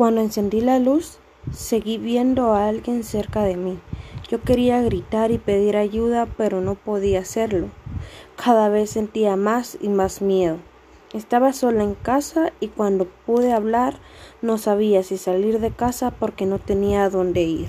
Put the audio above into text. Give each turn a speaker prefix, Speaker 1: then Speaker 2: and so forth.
Speaker 1: Cuando encendí la luz, seguí viendo a alguien cerca de mí. Yo quería gritar y pedir ayuda, pero no podía hacerlo. Cada vez sentía más y más miedo. Estaba sola en casa y cuando pude hablar no sabía si salir de casa porque no tenía a dónde ir.